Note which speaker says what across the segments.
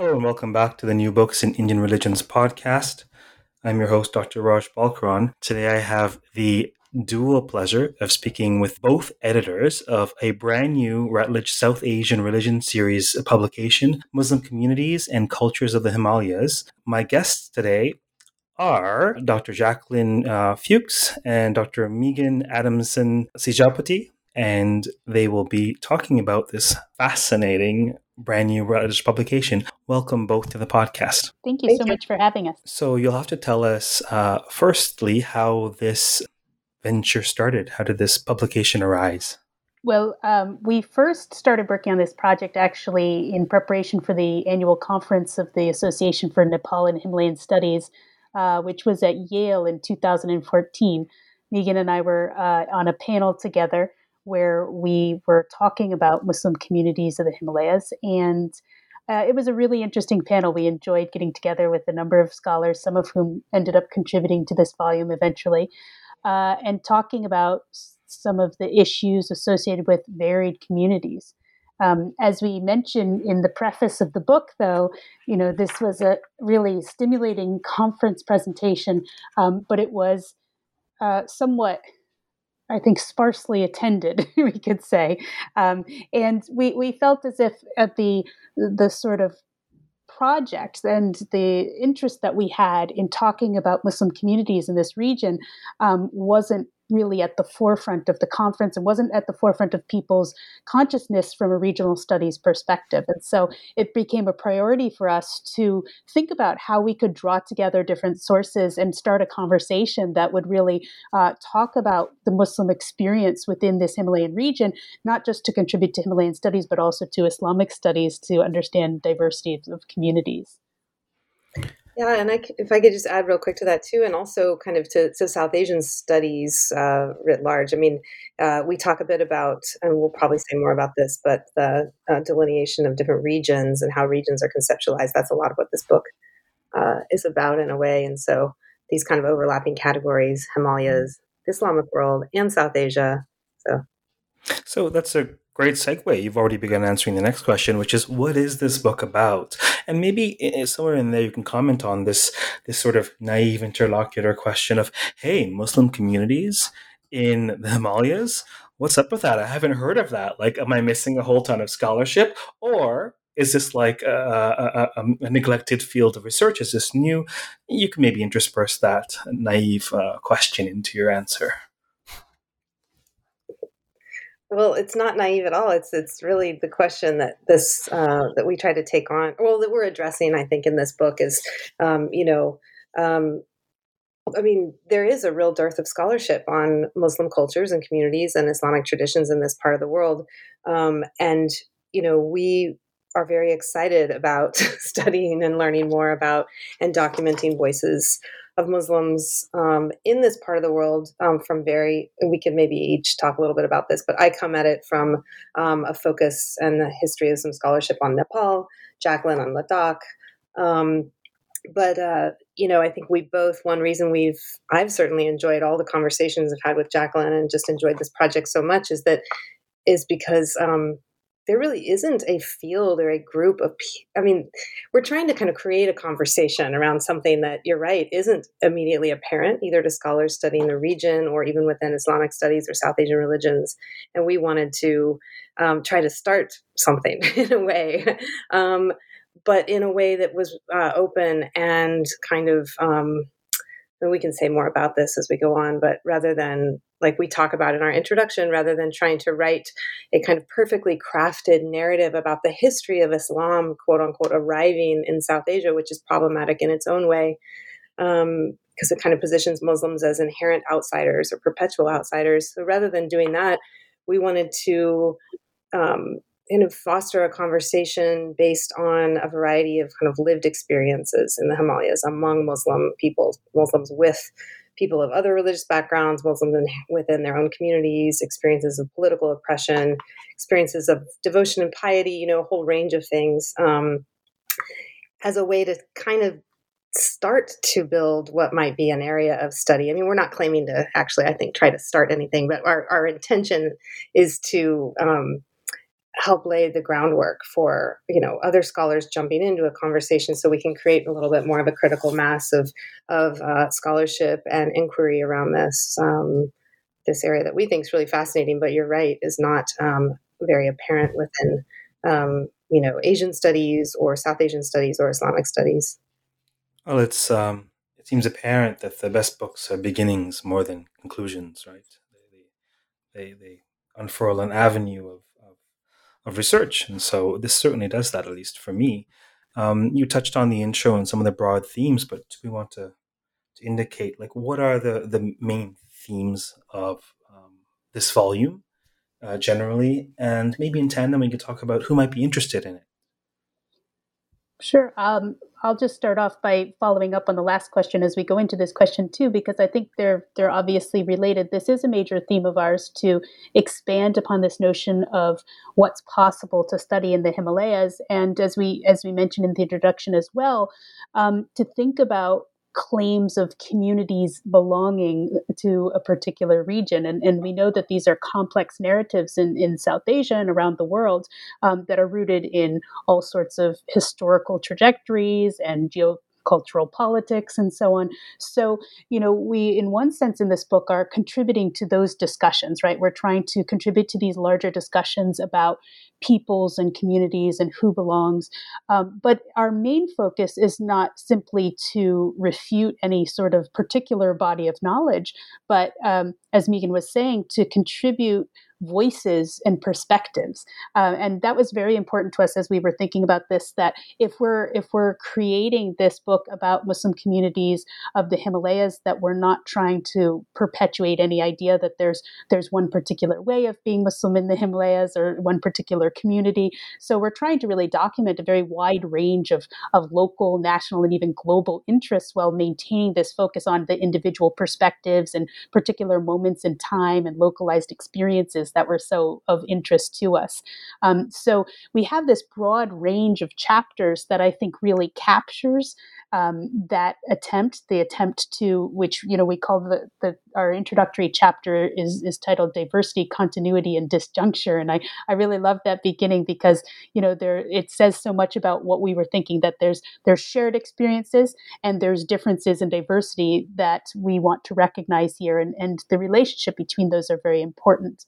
Speaker 1: Hello and welcome back to the New Books in Indian Religions podcast. I'm your host, Dr. Raj Balkaran. Today I have the dual pleasure of speaking with both editors of a brand new Routledge South Asian Religion Series publication, Muslim Communities and Cultures of the Himalayas. My guests today are Dr. Jacqueline uh, Fewkes and Dr. Megan Adamson Sijapati, and they will be talking about this fascinating brand new Routledge publication. Welcome both to the podcast.
Speaker 2: Thank you Thank so you. much for having us.
Speaker 1: So, you'll have to tell us, uh, firstly, how this venture started. How did this publication arise?
Speaker 2: Well, um, we first started working on this project actually in preparation for the annual conference of the Association for Nepal and Himalayan Studies, uh, which was at Yale in 2014. Megan and I were uh, on a panel together where we were talking about Muslim communities of the Himalayas. And uh, it was a really interesting panel. We enjoyed getting together with a number of scholars, some of whom ended up contributing to this volume eventually, uh, and talking about some of the issues associated with varied communities. Um, as we mentioned in the preface of the book, though, you know, this was a really stimulating conference presentation, um, but it was uh, somewhat I think sparsely attended, we could say, um, and we we felt as if at the the sort of project and the interest that we had in talking about Muslim communities in this region um, wasn't really at the forefront of the conference and wasn't at the forefront of people's consciousness from a regional studies perspective. And so it became a priority for us to think about how we could draw together different sources and start a conversation that would really uh, talk about the Muslim experience within this Himalayan region, not just to contribute to Himalayan studies, but also to Islamic studies to understand diversity of communities.
Speaker 3: Yeah, and I, if I could just add real quick to that too, and also kind of to, to South Asian studies uh, writ large. I mean, uh, we talk a bit about, and we'll probably say more about this, but the uh, delineation of different regions and how regions are conceptualized. That's a lot of what this book uh, is about in a way. And so these kind of overlapping categories: Himalayas, Islamic world, and South Asia. So,
Speaker 1: so that's a great segue. You've already begun answering the next question, which is what is this book about? And maybe somewhere in there you can comment on this this sort of naive interlocutor question of, hey, Muslim communities in the Himalayas, what's up with that? I haven't heard of that. Like, am I missing a whole ton of scholarship, or is this like a, a, a, neglected field of research? Is this new? You can maybe intersperse that naive uh, question into your answer.
Speaker 3: Well, it's not naive at all. It's it's really the question that this uh, that we try to take on. Well, that we're addressing, I think, in this book is, um, you know, um, I mean, there is a real dearth of scholarship on Muslim cultures and communities and Islamic traditions in this part of the world, um, and you know, we are very excited about studying and learning more about and documenting voices of Muslims um, in this part of the world um, from very, we could maybe each talk a little bit about this, but I come at it from um, a focus and the history of some scholarship on Nepal, Jacqueline on Ladakh. Um, but, uh, you know, I think we both, one reason we've, I've certainly enjoyed all the conversations I've had with Jacqueline and just enjoyed this project so much is that, is because um, there really isn't a field or a group of i mean we're trying to kind of create a conversation around something that you're right isn't immediately apparent either to scholars studying the region or even within islamic studies or south asian religions and we wanted to um, try to start something in a way. Um, but in a way that was uh, open and kind of um, and we can say more about this as we go on, but rather than like we talk about in our introduction, rather than trying to write a kind of perfectly crafted narrative about the history of Islam, quote unquote, arriving in South Asia, which is problematic in its own way, because um, it kind of positions Muslims as inherent outsiders or perpetual outsiders. So rather than doing that, we wanted to um, kind of foster a conversation based on a variety of kind of lived experiences in the Himalayas among Muslim people, Muslims with people of other religious backgrounds, Muslims in, within their own communities, experiences of political oppression, experiences of devotion and piety, you know, a whole range of things, um, as a way to kind of start to build what might be an area of study. I mean, we're not claiming to actually, I think, try to start anything, but our, our intention is to um, help lay the groundwork for you know other scholars jumping into a conversation so we can create a little bit more of a critical mass of of uh, scholarship and inquiry around this um, this area that we think is really fascinating but you're right is not um, very apparent within um, you know asian studies or south asian studies or islamic studies.
Speaker 1: Well it's um, it seems apparent that the best books are beginnings more than conclusions right? They, they, they unfurl an avenue of of research. And so this certainly does that, at least for me. Um, you touched on the intro and some of the broad themes, but we want to, to indicate like what are the, the main themes of um, this volume uh, generally, and maybe in tandem we could talk about who might be interested in it.
Speaker 2: Sure. Um, I'll just start off by following up on the last question as we go into this question too, because I think they're they're obviously related. This is a major theme of ours to expand upon this notion of what's possible to study in the Himalayas, and as we as we mentioned in the introduction as well, um, to think about claims of communities belonging to a particular region. And, and we know that these are complex narratives in, in South Asia and around the world um, that are rooted in all sorts of historical trajectories and geo cultural politics and so on. So, you know, we, in one sense, in this book, are contributing to those discussions, right? We're trying to contribute to these larger discussions about peoples and communities and who belongs. Um, but our main focus is not simply to refute any sort of particular body of knowledge, but um, as Megan was saying, to contribute voices and perspectives. Uh, and that was very important to us as we were thinking about this that if we're if we're creating this book about muslim communities of the himalayas that we're not trying to perpetuate any idea that there's there's one particular way of being muslim in the himalayas or one particular community. So we're trying to really document a very wide range of of local national and even global interests while maintaining this focus on the individual perspectives and particular moments in time and localized experiences that were so of interest to us. Um, so we have this broad range of chapters that I think really captures um, that attempt, the attempt to which you know we call the, the our introductory chapter is is titled diversity, continuity, and disjuncture, and I I really love that beginning because you know there it says so much about what we were thinking that there's there's shared experiences and there's differences in diversity that we want to recognize here, and and the relationship between those are very important.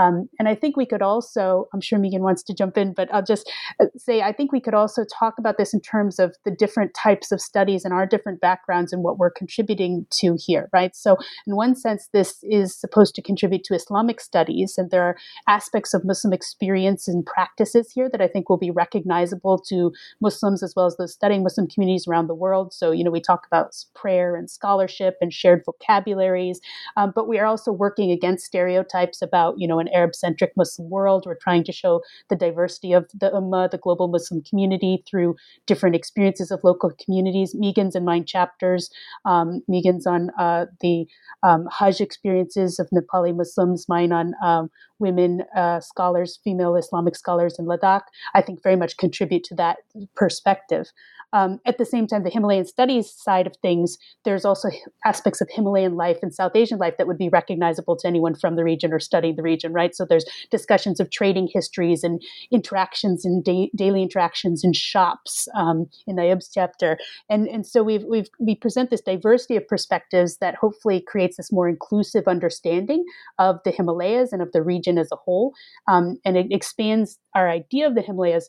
Speaker 2: Um, and I think we could also, I'm sure Megan wants to jump in, but I'll just uh, say I think we could also talk about this in terms of the different types of studies and our different backgrounds and what we're contributing to here, right? So, in one sense, this is supposed to contribute to Islamic studies, and there are aspects of Muslim experience and practices here that I think will be recognizable to Muslims as well as those studying Muslim communities around the world. So, you know, we talk about prayer and scholarship and shared vocabularies, um, but we are also working against stereotypes about, you know, an Arab centric Muslim world. We're trying to show the diversity of the Ummah, the global Muslim community, through different experiences of local communities. Megan's and mine chapters. Um, Megan's on uh, the um, Hajj experiences of Nepali Muslims, mine on um, women uh, scholars, female Islamic scholars in Ladakh, I think very much contribute to that perspective. Um, at the same time, the Himalayan studies side of things, there's also aspects of Himalayan life and South Asian life that would be recognizable to anyone from the region or studying the region, right? So there's discussions of trading histories and interactions and da- daily interactions in shops um, in Ayub's chapter, and and so we've we've we present this diversity of perspectives that hopefully creates this more inclusive understanding of the Himalayas and of the region as a whole, um, and it expands our idea of the Himalayas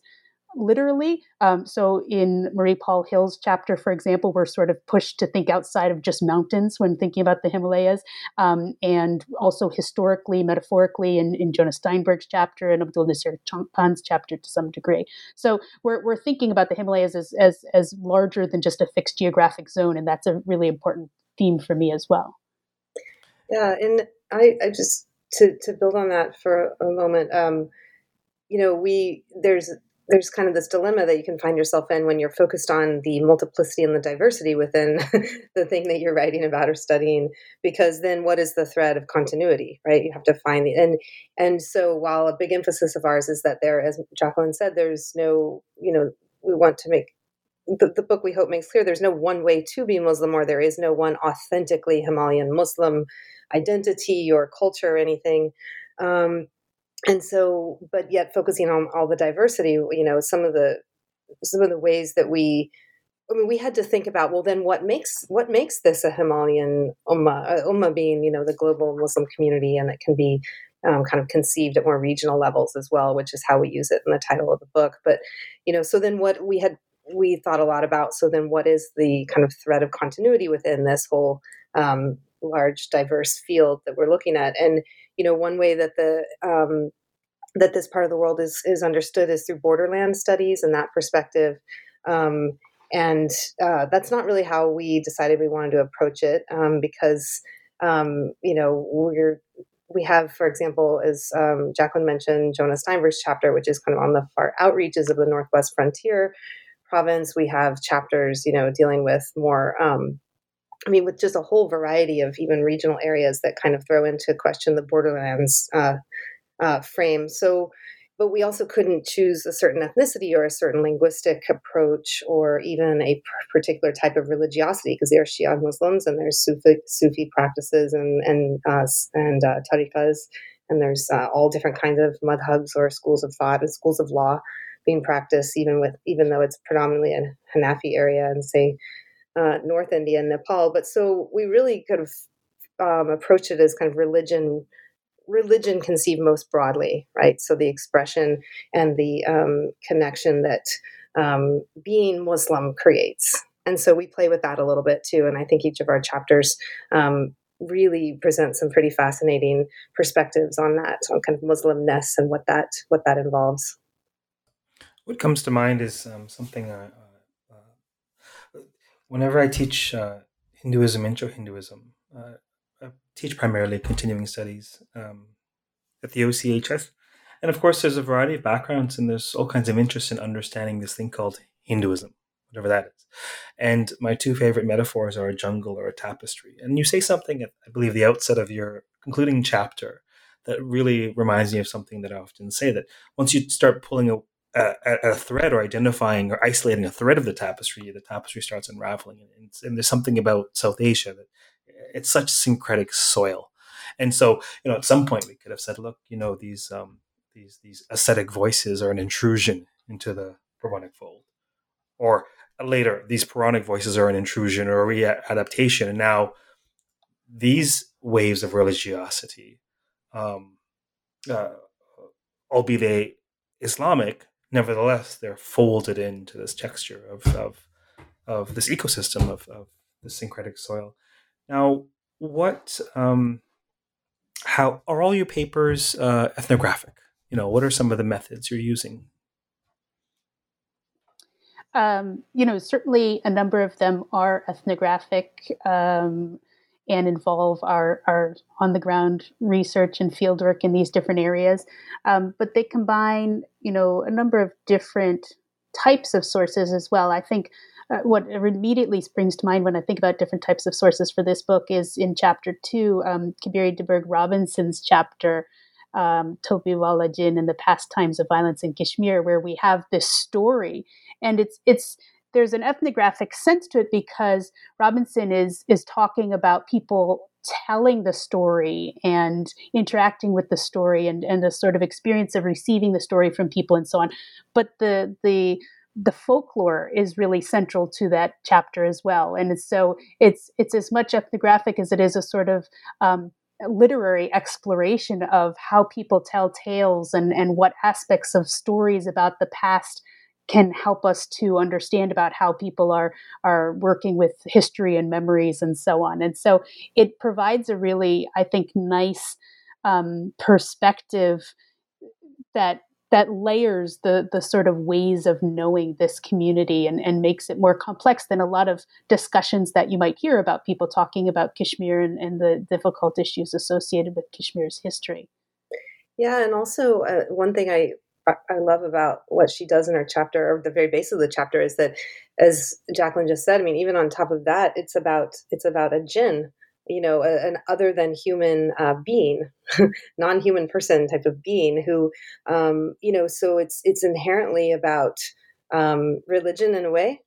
Speaker 2: literally. Um, so in Marie Paule Hille's chapter, for example, we're sort of pushed to think outside of just mountains when thinking about the Himalayas, um, and also historically, metaphorically, in, in Jonah Steinberg's chapter and Abdul Nasir Changpan's chapter to some degree. So we're, we're thinking about the Himalayas as, as, as larger than just a fixed geographic zone, and that's a really important theme for me as well.
Speaker 3: Yeah, and I, I just to to build on that for a moment. Um, you know, we there's there's kind of this dilemma that you can find yourself in when you're focused on the multiplicity and the diversity within the thing that you're writing about or studying because then what is the thread of continuity right? You have to find the and and so while a big emphasis of ours is that there as jacqueline said there's no you know we want to make the, the book we hope makes clear there's no one way to be muslim or there is no one authentically himalayan muslim identity or culture or anything. Um, and so but yet focusing on all the diversity you know some of the some of the ways that we I mean, we had to think about well, then what makes what makes this a Himalayan ummah? Ummah being, you know, the global Muslim community, and it can be um, kind of conceived at more regional levels as well, which is how we use it in the title of the book. But you know, so then what we had we thought a lot about. So then, what is the kind of thread of continuity within this whole um, large, diverse field that we're looking at? And you know, one way that the um, that this part of the world is is understood is through borderland studies and that perspective. Um, and uh, that's not really how we decided we wanted to approach it um, because um, you know we're we have, for example, as um, Jacqueline mentioned, Jonah Steinberg's chapter, which is kind of on the far outreaches of the Northwest Frontier province. We have chapters, you know, dealing with more um, I mean, with just a whole variety of even regional areas that kind of throw into question the borderlands uh, uh, frame. So, but we also couldn't choose a certain ethnicity or a certain linguistic approach or even a particular type of religiosity because there are Shia Muslims and there's Sufi, Sufi practices and and uh, and uh, tariqas and there's uh, all different kinds of madhabs or schools of thought and schools of law being practiced even with even though it's predominantly a Hanafi area and say uh, North India and Nepal. But so we really kind of um, approach it as kind of religion religion conceived most broadly, right? So the expression and the um, connection that um, being Muslim creates. And so we play with that a little bit too. And I think each of our chapters um, really present some pretty fascinating perspectives on that, on kind of Muslimness and what that what that involves.
Speaker 1: What comes to mind is um, something I, whenever I teach uh, Hinduism, intro Hinduism, uh, I teach primarily continuing studies um, at the OCHS. And of course, there's a variety of backgrounds and there's all kinds of interest in understanding this thing called Hinduism, whatever that is. And my two favorite metaphors are a jungle or a tapestry. And you say something at, I believe, the outset of your concluding chapter that really reminds me of something that I often say that once you start pulling a, a, thread or identifying or isolating a thread of the tapestry, the tapestry starts unraveling. And, and, there's something about South Asia that it's such syncretic soil. And so, you know, at some point we could have said, look, you know, these um, these these ascetic voices are an intrusion into the Puranic fold, or later these Puranic voices are an intrusion or a readaptation, and now these waves of religiosity, um, uh, albeit Islamic, nevertheless, they're folded into this texture of, of, of this ecosystem of, of the syncretic soil. Now, what, um, how are all your papers uh, ethnographic? You know, what are some of the methods you're using?
Speaker 2: Um, you know, certainly a number of them are ethnographic. Um, and involve our, our on the ground research and fieldwork in these different areas. Um, but they combine, you know, a number of different types of sources as well. I think uh, what immediately springs to mind when I think about different types of sources for this book is in chapter two, um, Cabeiri deBergh Robinson's chapter, um, Topi Wala Jinn and the Pastimes of Violence in Kashmir, where we have this story. And it's it's there's an ethnographic sense to it because Robinson is is talking about people telling the story and interacting with the story and, and the sort of experience of receiving the story from people and so on. But the the the folklore is really central to that chapter as well. And so it's it's as much ethnographic as it is a sort of um, literary exploration of how people tell tales and, and what aspects of stories about the past can help us to understand about how people are are working with history and memories and so on. And so it provides a really, I think, nice um, perspective that that layers the the sort of ways of knowing this community and, and makes it more complex than a lot of discussions that you might hear about people talking about Kashmir and, and the difficult issues associated with Kashmir's history.
Speaker 3: Yeah, and also uh, one thing I I love about what she does in her chapter, or the very base of the chapter, is that, as Jacqueline just said, I mean, even on top of that, it's about it's about a jinn, you know, a, an other than human uh, being, non-human person type of being who, um, you know, so it's it's inherently about um, religion in a way,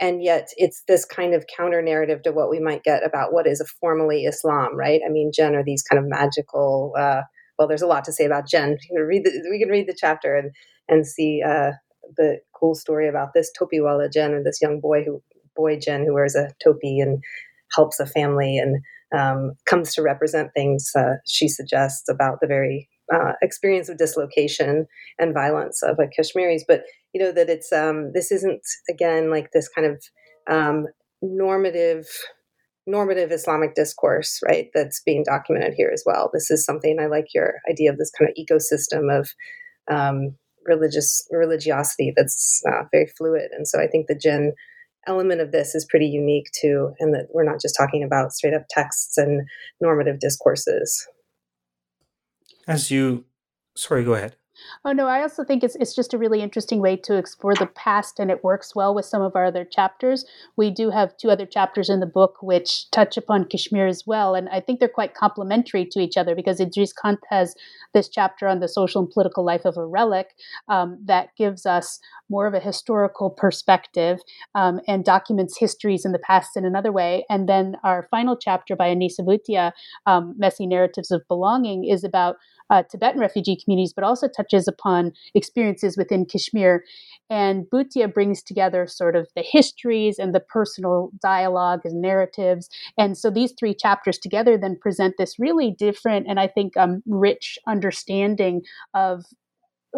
Speaker 3: and yet it's this kind of counter narrative to what we might get about what is a formally Islam, right? I mean, jinn are these kind of magical. Uh, well, there's a lot to say about Jen. We can read the, we can read the chapter and and see uh, the cool story about this Topiwala Jen and this young boy who boy Jen who wears a topi and helps a family and um, comes to represent things uh, she suggests about the very uh, experience of dislocation and violence of a Kashmiris. But you know that it's um, this isn't again like this kind of um, normative normative Islamic discourse, right, that's being documented here as well. This is something I like your idea of this kind of ecosystem of um, religious religiosity that's uh, very fluid. And so I think the jinn element of this is pretty unique too, and that we're not just talking about straight up texts and normative discourses.
Speaker 1: As you, sorry, go ahead.
Speaker 2: Oh no, I also think it's it's just a really interesting way to explore the past, and it works well with some of our other chapters. We do have two other chapters in the book which touch upon Kashmir as well, and I think they're quite complementary to each other because Idrees Kanth has this chapter on the social and political life of a relic um, that gives us more of a historical perspective um, and documents histories in the past in another way. And then our final chapter by Anisa Bhutia, um, Messy Narratives of Belonging, is about uh, Tibetan refugee communities, but also touches upon experiences within Kashmir. And Bhutia brings together sort of the histories and the personal dialogue and narratives. And so these three chapters together then present this really different and I think um, rich understanding of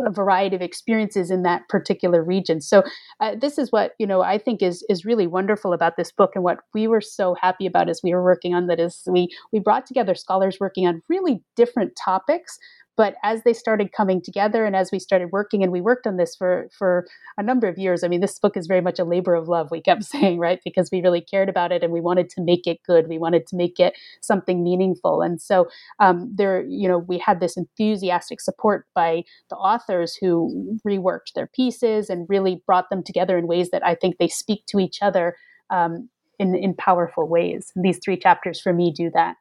Speaker 2: a variety of experiences in that particular region. So uh, this is what you know I think is is really wonderful about this book, and what we were so happy about as we were working on that is we we brought together scholars working on really different topics, but as they started coming together and as we started working, and we worked on this for for a number of years. I mean, this book is very much a labor of love. We kept saying right because we really cared about it and we wanted to make it good. We wanted to make it something meaningful. And so um, there, you know, we had this enthusiastic support by the authors who reworked their pieces and really brought them together in ways that I think they speak to each other um, in in powerful ways. And these three chapters for me do that.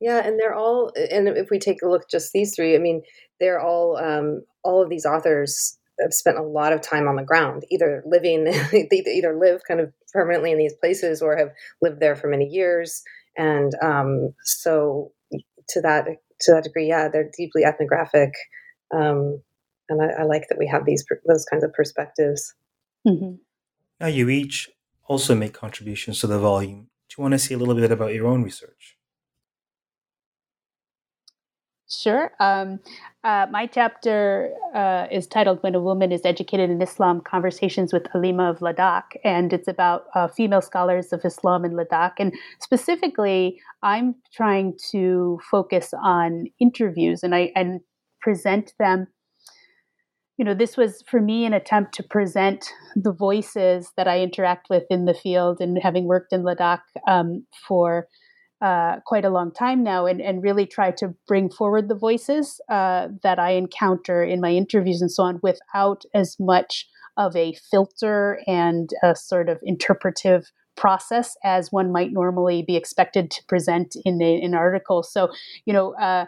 Speaker 3: Yeah, and they're all, and if we take a look just these three, I mean, they're all, um, all of these authors have spent a lot of time on the ground, either living, they either live kind of permanently in these places or have lived there for many years. And um, so, to that to that degree, yeah, they're deeply ethnographic, um, and I, I, like that we have these those kinds of perspectives.
Speaker 1: Mm-hmm. Now, you each also make contributions to the volume. Do you want to say a little bit about your own research?
Speaker 2: Sure. Um, uh, my chapter uh, is titled When a Woman is Educated in Islam Conversations with Alima of Ladakh. And it's about uh, female scholars of Islam in Ladakh. And specifically, I'm trying to focus on interviews and I and present them. You know, this was for me an attempt to present the voices that I interact with in the field and having worked in Ladakh um, for uh, quite a long time now and, and really try to bring forward the voices uh, that I encounter in my interviews and so on without as much of a filter and a sort of interpretive process as one might normally be expected to present in a, an article. So, you know, uh,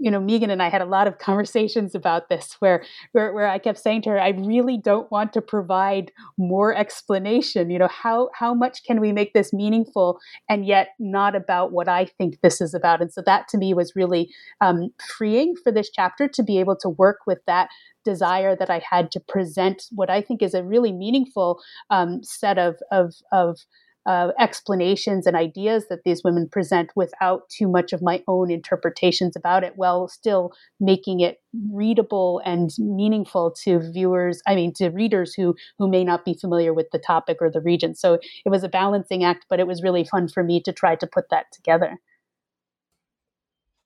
Speaker 2: you know, Megan and I had a lot of conversations about this where, where, where I kept saying to her, I really don't want to provide more explanation. You know, how how much can we make this meaningful and yet not about what I think this is about? And so that to me was really um, freeing for this chapter to be able to work with that desire that I had to present what I think is a really meaningful um, set of of of uh, explanations and ideas that these women present without too much of my own interpretations about it, while still making it readable and meaningful to viewers. I mean, to readers who who may not be familiar with the topic or the region. So it was a balancing act, but it was really fun for me to try to put that together.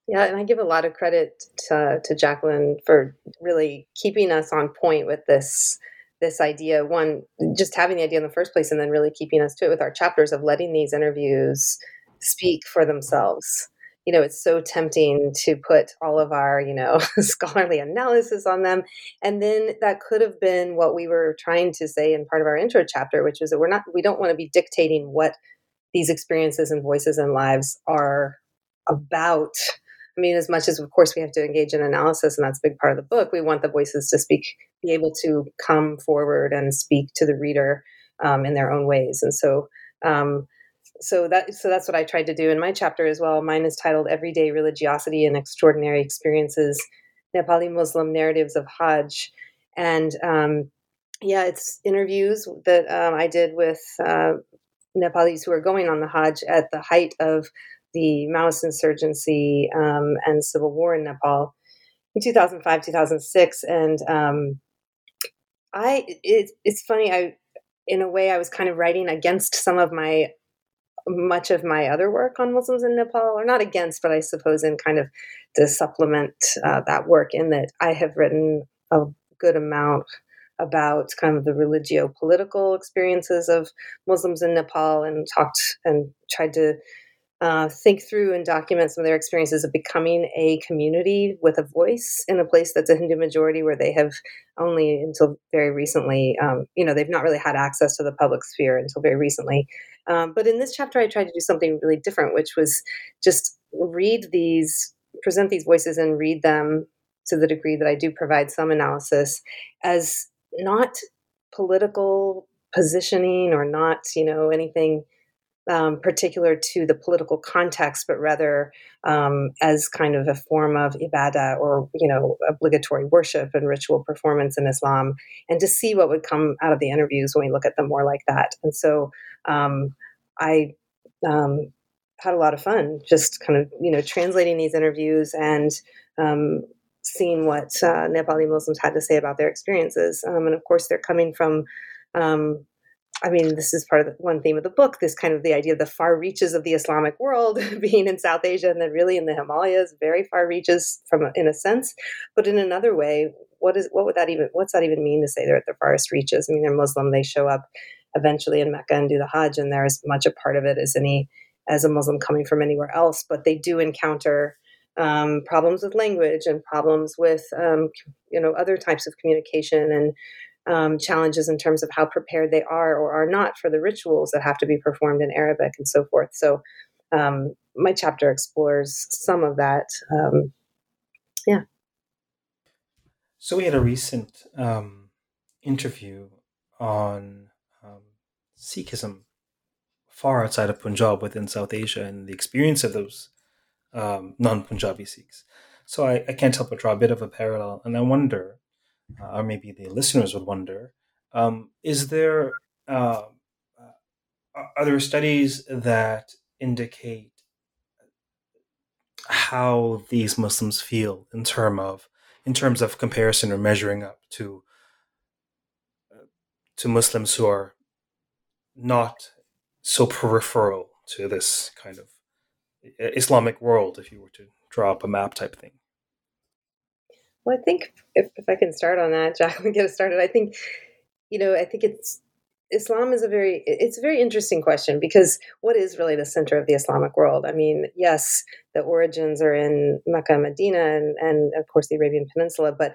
Speaker 3: Yeah, and I give a lot of credit to, to Jacqueline for really keeping us on point with this this idea one just having the idea in the first place and then really keeping us to it with our chapters of letting these interviews speak for themselves you know, it's so tempting to put all of our, you know, scholarly analysis on them. And then that could have been what we were trying to say in part of our intro chapter, which was that we're not, we don't want to be dictating what these experiences and voices and lives are about. I mean, as much as, of course, we have to engage in analysis, and that's a big part of the book, we want the voices to speak, be able to come forward and speak to the reader um, in their own ways. And so, um, so that so that's what I tried to do in my chapter as well. Mine is titled "Everyday Religiosity and Extraordinary Experiences: Nepali Muslim Narratives of Hajj," and um, yeah, it's interviews that um, I did with uh, Nepalis who are going on the Hajj at the height of the Maoist insurgency um, and civil war in Nepal in 2005, 2006, and um, I it, it's funny I in a way I was kind of writing against some of my much of my other work on Muslims in Nepal, or not against, but I suppose in kind of to supplement uh, that work, in that I have written a good amount about kind of the religio political experiences of Muslims in Nepal and talked and tried to uh, think through and document some of their experiences of becoming a community with a voice in a place that's a Hindu majority where they have only until very recently, um, you know, they've not really had access to the public sphere until very recently. Um, but in this chapter, I tried to do something really different, which was just read these, present these voices and read them to the degree that I do provide some analysis as not political positioning or not, you know, anything um, particular to the political context, but rather um, as kind of a form of ibadah or you know obligatory worship and ritual performance in Islam, and to see what would come out of the interviews when we look at them more like that. And so um, I um, had a lot of fun just kind of you know translating these interviews and um, seeing what uh, Nepali Muslims had to say about their experiences. Um, and of course, they're coming from um, I mean, this is part of the one theme of the book, this kind of the idea of the far reaches of the Islamic world being in South Asia and then really in the Himalayas, very far reaches from in a sense. But in another way, what is what would that even what's that even mean to say they're at the farthest reaches? I mean, they're Muslim, they show up eventually in Mecca and do the Hajj, and they're as much a part of it as any as a Muslim coming from anywhere else, but they do encounter um, problems with language and problems with um, you know other types of communication and um, challenges in terms of how prepared they are or are not for the rituals that have to be performed in Arabic and so forth. So, um, my chapter explores some of that. Um, yeah.
Speaker 1: So, we had a recent um, interview on um, Sikhism far outside of Punjab within South Asia and the experience of those um, non Punjabi Sikhs. So, I, I can't help but draw a bit of a parallel. And I wonder uh, or maybe the listeners would wonder um, is there uh, uh, are there studies that indicate how these Muslims feel in term of in terms of comparison or measuring up to uh, to Muslims who are not so peripheral to this kind of Islamic world, if you were to draw up a map type thing.
Speaker 3: Well, I think if, if I can start on that, we get us started. I think, you know, I think it's Islam is a very it's a very interesting question because what is really the center of the Islamic world? I mean, yes, the origins are in Mecca, Medina, and, and of course the Arabian Peninsula, but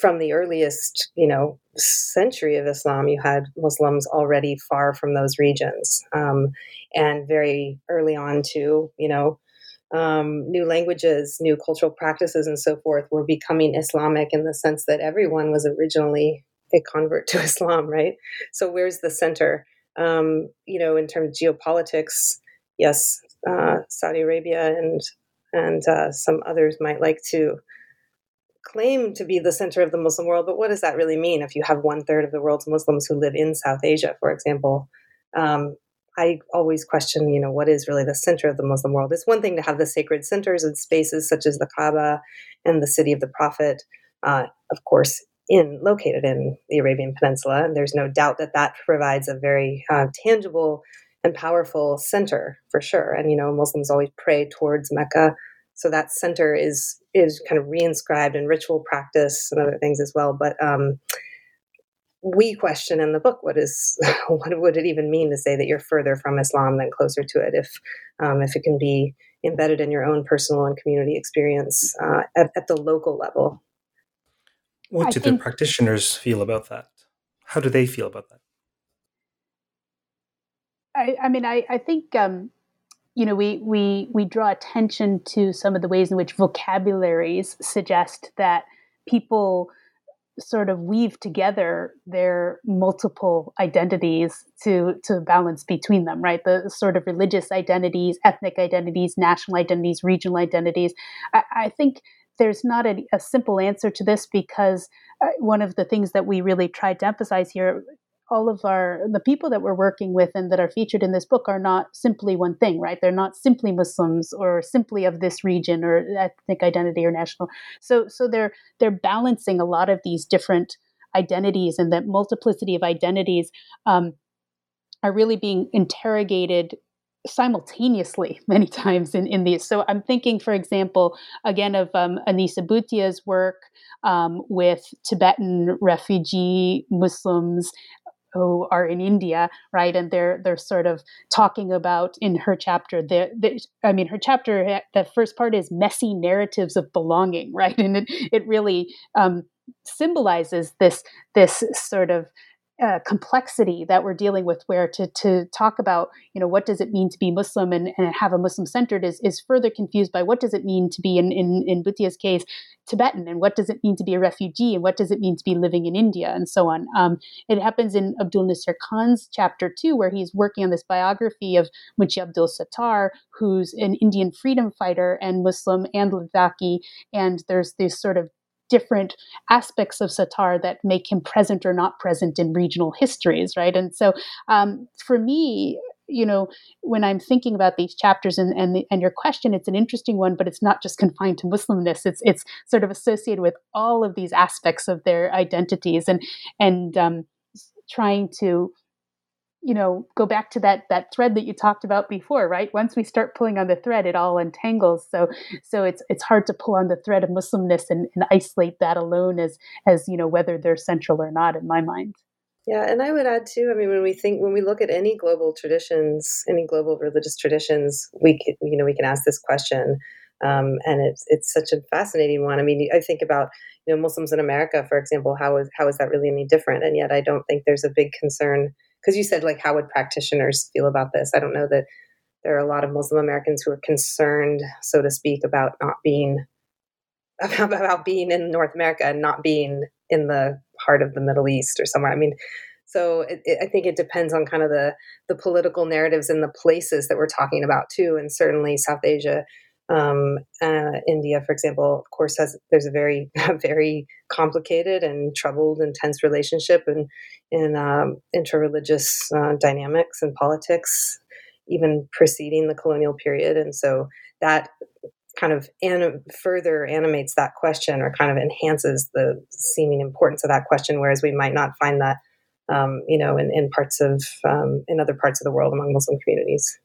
Speaker 3: from the earliest, you know, century of Islam, you had Muslims already far from those regions, um, and very early on to you know um, new languages, new cultural practices, and so forth were becoming Islamic in the sense that everyone was originally a convert to Islam, right? So, where's the center? Um, you know, in terms of geopolitics, yes, uh, Saudi Arabia and and uh, some others might like to claim to be the center of the Muslim world, but what does that really mean if you have one third of the world's Muslims who live in South Asia, for example? Um, I always question, you know, what is really the center of the Muslim world? It's one thing to have the sacred centers and spaces such as the Kaaba and the city of the Prophet, uh, of course, in located in the Arabian Peninsula, and there's no doubt that that provides a very uh, tangible and powerful center for sure. And you know, Muslims always pray towards Mecca, so that center is is kind of reinscribed in ritual practice and other things as well. But um, we question in the book what is what would it even mean to say that you're further from Islam than closer to it if um, if it can be embedded in your own personal and community experience uh, at, at, the local level.
Speaker 1: What do think, the practitioners feel about that? How do they feel about that?
Speaker 2: I, I mean, I, I think um, you know we we we draw attention to some of the ways in which vocabularies suggest that people sort of weave together their multiple identities to to balance between them right? The sort of religious identities ethnic identities national identities regional identities. I, I think there's not a, a, simple answer to this because uh, one of the things that we really tried to emphasize here all of our the people that we're working with and that are featured in this book are not simply one thing right they're not simply muslims or simply of this region or ethnic identity or national so so they're they're balancing a lot of these different identities and that multiplicity of identities um, are really being interrogated simultaneously many times in, in these. So I'm thinking, for example, again of um, Anisa Bhutia's work um, with Tibetan refugee Muslims who are in India, right? And they're they're sort of talking about in her chapter. The, the I mean, her chapter. The first part is messy narratives of belonging, right? And it it really um, symbolizes this this sort of uh, complexity that we're dealing with where to, to talk about you know what does it mean to be muslim and, and have a muslim centered is, is further confused by what does it mean to be in, in, in Bhutia's case tibetan and what does it mean to be a refugee and what does it mean to be living in india and so on. Um, it happens in abdul nasir khan's chapter two where he's working on this biography of munshi abdul sattar who's an indian freedom fighter and muslim and ladakhi and there's this sort of different aspects of Sattar that make him present or not present in regional histories, right? And so um, for me, you know, when I'm thinking about these chapters and and, the, and your question, it's an interesting one, but it's not just confined to Muslimness. It's it's sort of associated with all of these aspects of their identities and and um, trying to you know go back to that that thread that you talked about before right once we start pulling on the thread it all entangles so so it's it's hard to pull on the thread of muslimness and, and isolate that alone as as you know whether they're central or not in my mind
Speaker 3: yeah and i would add too i mean when we think when we look at any global traditions any global religious traditions we can, you know we can ask this question um, and it's it's such a fascinating one. I mean, I think about you know Muslims in America, for example. How is how is that really any different? And yet, I don't think there's a big concern because you said like how would practitioners feel about this? I don't know that there are a lot of muslim americans who are concerned so to speak about not being about being in north america and not being in the heart of the middle east or somewhere. I mean so it, it, i think it depends on kind of the the political narratives and the places that we're talking about too and certainly south asia um, uh, India, for example, of course, has there's a very very complicated and troubled intense relationship and in um, interreligious uh, dynamics and politics, even preceding the colonial period, and so that kind of anim- further animates that question or kind of enhances the seeming importance of that question, whereas we might not find that. Um, you know, in, in parts of um, in other parts of the world among Muslim communities.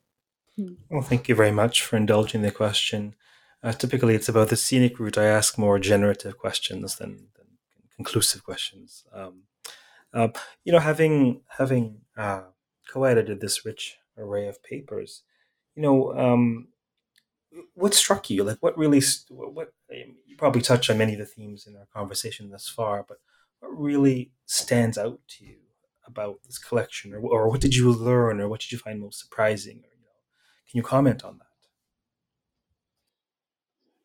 Speaker 1: Well, thank you very much for indulging the question. Uh, typically, it's about the scenic route. I ask more generative questions than, than conclusive questions. Um, uh, you know, having having uh, co-edited this rich array of papers, you know, um, what struck you? Like, what really? What you probably touched on many of the themes in our conversation thus far, but what really stands out to you about this collection, or, or what did you learn, or what did you find most surprising? Or, can you comment on that?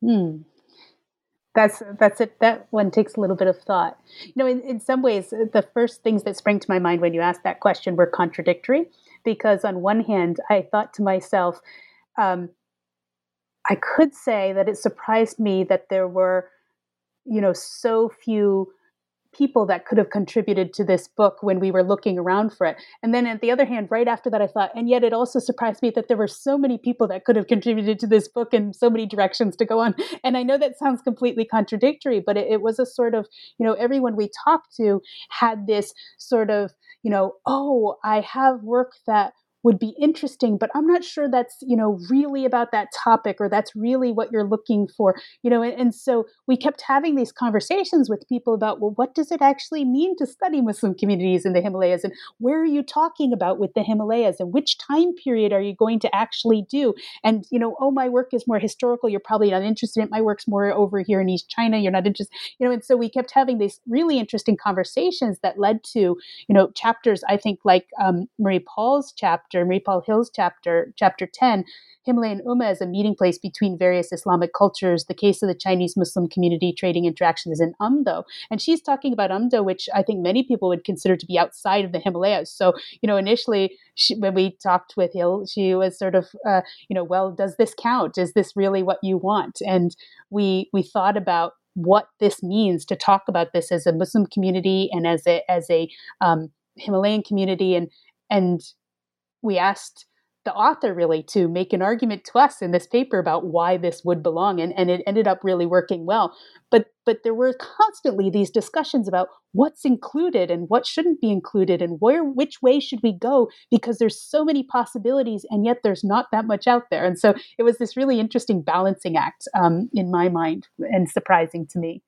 Speaker 2: Hmm. That's that's it. That one takes a little bit of thought. You know, in, in some ways, the first things that sprang to my mind when you asked that question were contradictory, because on one hand, I thought to myself, um, I could say that it surprised me that there were, you know, so few people that could have contributed to this book when we were looking around for it. And then, at the other hand, right after that, I thought, and yet it also surprised me that there were so many people that could have contributed to this book and so many directions to go on. And I know that sounds completely contradictory, but it, it was a sort of, you know, everyone we talked to had this sort of, you know, oh, I have work that would be interesting but i'm not sure that's you know really about that topic or that's really what you're looking for you know and, and, so we kept having these conversations with people about well what does it actually mean to study muslim communities in the himalayas and where are you talking about with the himalayas and which time period are you going to actually do? And you know oh my work is more historical you're probably not interested in it my work's more over here in east china you're not interested you know and so we kept having these really interesting conversations that led to you know chapters i think like um, marie paul's chapter Marie Paule Hille's chapter chapter 10 Himalayan Ummah as a meeting place between various Islamic cultures. The case of the Chinese Muslim community trading interactions is in Amdo. And she's talking about Amdo, which I think many people would consider to be outside of the Himalayas. So, you know, initially she, when we talked with Hille, she was sort of, uh, you know, well, does this count? Is this really what you want? And we we thought about what this means to talk about this as a Muslim community and as a as a um, Himalayan community, and and we asked the author really to make an argument to us in this paper about why this would belong and, and it ended up really working well. But but there were constantly these discussions about what's included and what shouldn't be included and where which way should we go because there's so many possibilities and yet there's not that much out there. And so it was this really interesting balancing act um, in my mind and surprising to me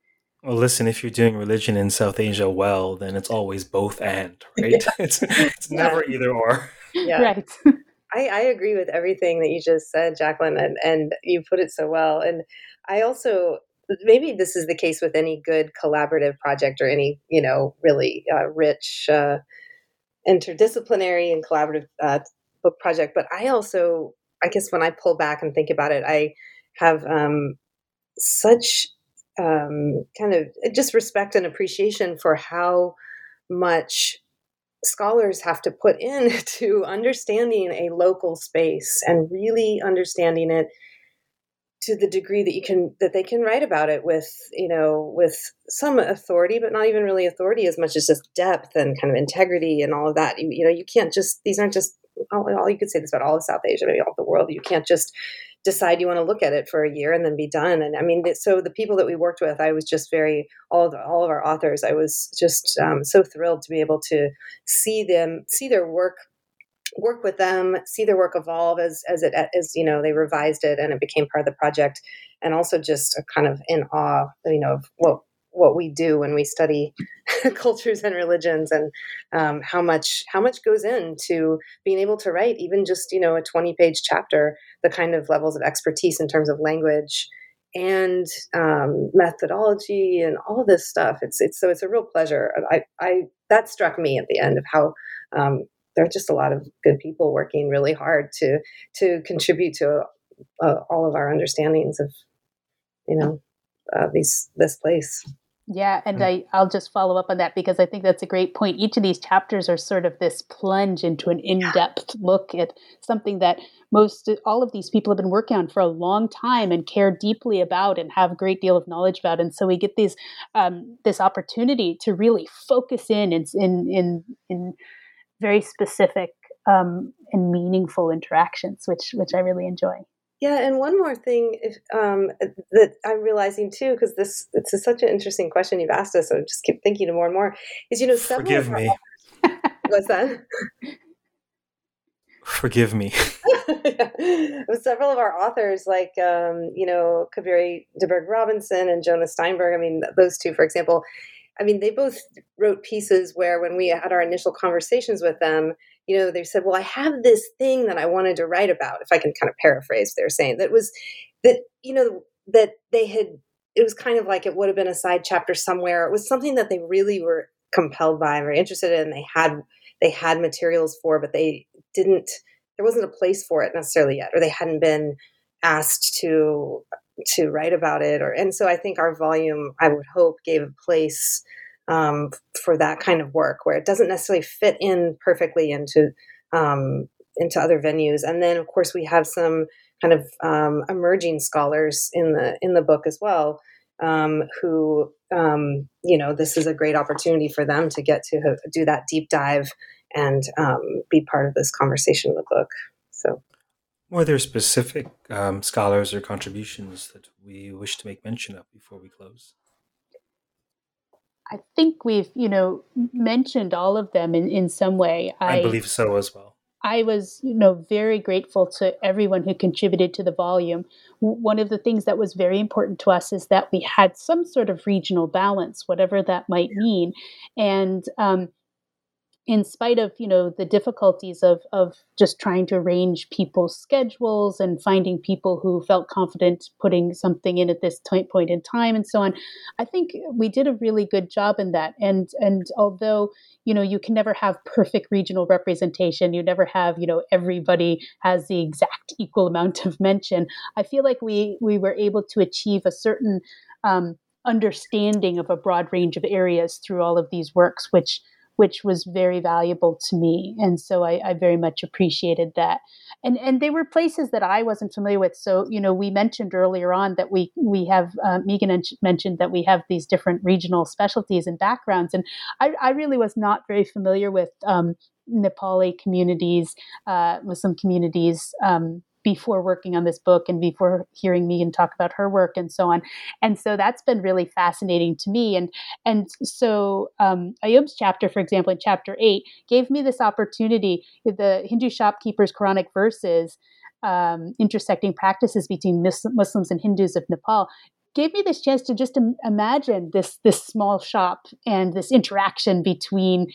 Speaker 1: well, listen, if you're doing religion in South Asia well, then it's always both and, right? Yeah. It's it's never either or.
Speaker 2: Yeah. Right.
Speaker 3: I, I agree with everything that you just said, Jacqueline, and, and you put it so well. And I also maybe this is the case with any good collaborative project or any you know really uh, rich uh, interdisciplinary and collaborative uh, book project. But I also, I guess, when I pull back and think about it, I have um, such um, kind of just respect and appreciation for how much scholars have to put in to understanding a local space and really understanding it to the degree that you can that they can write about it with you know with some authority but not even really authority as much as just depth and kind of integrity and all of that. You, you know you can't just these aren't just all, all you could say this about all of south asia maybe all the world you can't just decide you want to look at it for a year and then be done. And I mean, so the people that we worked with, I was just very all of the, all of our authors. I was just um, so thrilled to be able to see them, see their work, work with them, see their work evolve as as it as you know they revised it and it became part of the project, and also just kind of in awe, you know, of what what we do when we study cultures and religions and um, how much how much goes into being able to write even just you know a 20 page chapter the kind of levels of expertise in terms of language and um, methodology and all this stuff. It's it's so it's a real pleasure. I i that struck me at the end of how um, there are just a lot of good people working really hard to to contribute to uh, all of our understandings of you know uh, these this place
Speaker 2: yeah, and mm. I, I'll just follow up on that because I think that's a great point. Each of these chapters are sort of this plunge into an in-depth look at something that most all of these people have been working on for a long time and care deeply about and have a great deal of knowledge about. And so we get these um, this opportunity to really focus in in in in, in very specific um, and meaningful interactions, which which I really enjoy.
Speaker 3: Yeah, and one more thing if, um, that I'm realizing too, because this it's a, such an interesting question you've asked us. So I just keep thinking more and more. Is you know,
Speaker 1: forgive me.
Speaker 3: what's that?
Speaker 1: Forgive me.
Speaker 3: yeah. Several of our authors, like um, you know Kaveri de Burgh Robinson and Jonah Steinberg. I mean, those two, for example. I mean, they both wrote pieces where, when we had our initial conversations with them, you know, they said, well, I have this thing that I wanted to write about, if I can kind of paraphrase they're saying, that was that, you know, that they had, it was kind of like it would have been a side chapter somewhere. It was something that they really were compelled by, and very interested in. They had, they had materials for, but they didn't, there wasn't a place for it necessarily yet, or they hadn't been asked to, to write about it. Or, and so I think our volume, I would hope, gave a place um, for that kind of work where it doesn't necessarily fit in perfectly into um, into other venues. And then, of course, we have some kind of um, emerging scholars in the in the book as well, um, who um, you know this is a great opportunity for them to get to do that deep dive and um, be part of this conversation in the book. So.
Speaker 1: Were there specific scholars or contributions that we wish to make mention of before we close?
Speaker 2: I think we've, you know, mentioned all of them in, in some way.
Speaker 1: I, I believe so as well.
Speaker 2: I was, you know, very grateful to everyone who contributed to the volume. One of the things that was very important to us is that we had some sort of regional balance, whatever that might mean. And um, in spite of you know the difficulties of of just trying to arrange people's schedules and finding people who felt confident putting something in at this point in time and so on i think we did a really good job in that. And and although you know you can never have perfect regional representation you never have you know everybody has the exact equal amount of mention i feel like we we were able to achieve a certain um, understanding of a broad range of areas through all of these works which which was very valuable to me. And so I, I, very much appreciated that. And and they were places that I wasn't familiar with. So you know, we mentioned earlier on that we we have uh, Megan mentioned that we have these different regional specialties and backgrounds, and I, I really was not very familiar with um, Nepali communities, uh, Muslim communities. Um, before working on this book and before hearing Megan talk about her work and so on. And so that's been really fascinating to me. And and so um, Ayub's chapter, for example, in chapter eight, gave me this opportunity. The Hindu shopkeepers Quranic verses. Um, intersecting practices between Muslims and Hindus of Nepal gave me this chance to just imagine this this small shop and this interaction between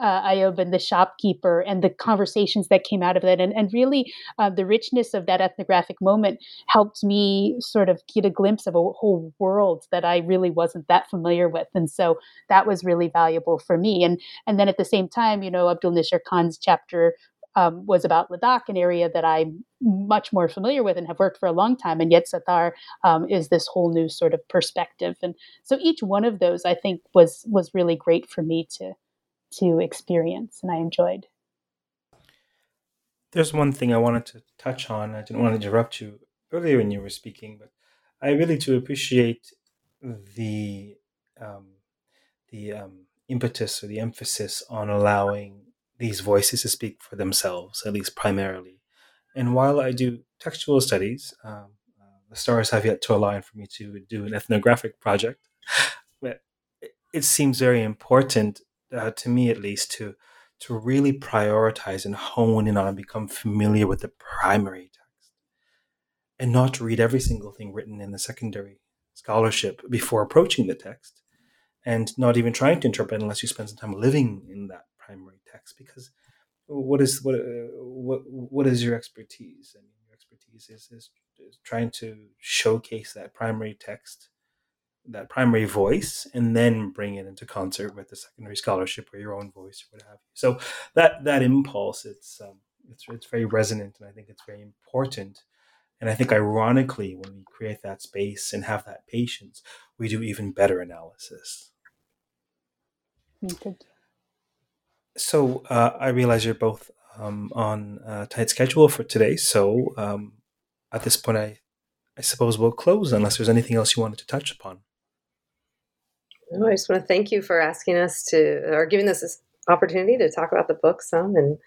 Speaker 2: uh, Ayub and the shopkeeper and the conversations that came out of that. And, and really, uh, the richness of that ethnographic moment helped me sort of get a glimpse of a whole world that I really wasn't that familiar with. And so that was really valuable for me. And, and then at the same time, you know, Abdul Nishar Khan's chapter um, was about Ladakh, an area that I'm much more familiar with and have worked for a long time. And yet Satar um, is this whole new sort of perspective. And so each one of those, I think, was was really great for me to to experience, and I enjoyed.
Speaker 1: There's one thing I wanted to touch on. I didn't want to interrupt you earlier when you were speaking, but I really do appreciate the um, the um, impetus or the emphasis on allowing these voices to speak for themselves, at least primarily. And while I do textual studies, um, uh, the stars have yet to align for me to do an ethnographic project. But it seems very important uh, to me at least, to to really prioritize and hone in on and become familiar with the primary text, and not to read every single thing written in the secondary scholarship before approaching the text, and not even trying to interpret unless you spend some time living in that primary text, because what is what uh, what what is your expertise? I mean, your expertise is, is, is trying to showcase that primary text that primary voice and then bring it into concert with the secondary scholarship or your own voice or what have you. So that that impulse, it's um, it's it's very resonant and I think it's very important. And I think ironically, when we create that space and have that patience, we do even better analysis.
Speaker 2: Thank you.
Speaker 1: So uh, I realize you're both um, on a tight schedule for today. So um, at this point, I I suppose we'll close unless there's anything else you wanted to touch upon.
Speaker 3: No, I just want to thank you for asking us to, or giving us this opportunity to talk about the book some and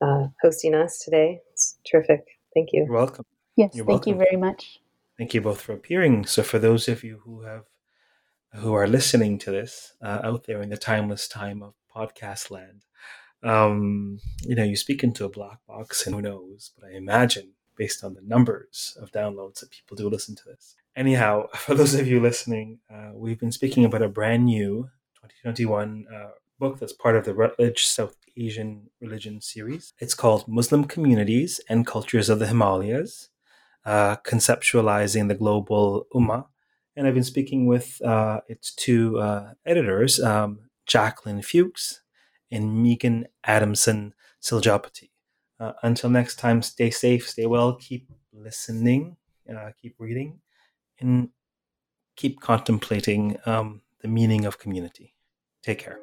Speaker 3: uh, hosting us today. It's terrific. Thank you.
Speaker 1: You're welcome.
Speaker 2: Yes,
Speaker 1: You're
Speaker 2: thank
Speaker 1: welcome.
Speaker 2: you very much.
Speaker 1: Thank you both for appearing. So, for those of you who have who are listening to this uh, out there in the timeless time of podcast land, um, you know, you speak into a black box, and who knows? But I imagine, based on the numbers of downloads, that people do listen to this. Anyhow, for those of you listening, uh, we've been speaking about a brand new 2021 uh, book that's part of the Routledge South Asian Religion series. It's called Muslim Communities and Cultures of the Himalayas, uh, conceptualizing the global Ummah. And I've been speaking with uh, its two uh, editors, um, Jacqueline Fewkes and Megan Adamson Sijapati. Uh, until next time, stay safe, stay well, keep listening, keep reading and keep contemplating um, the meaning of community. Take care.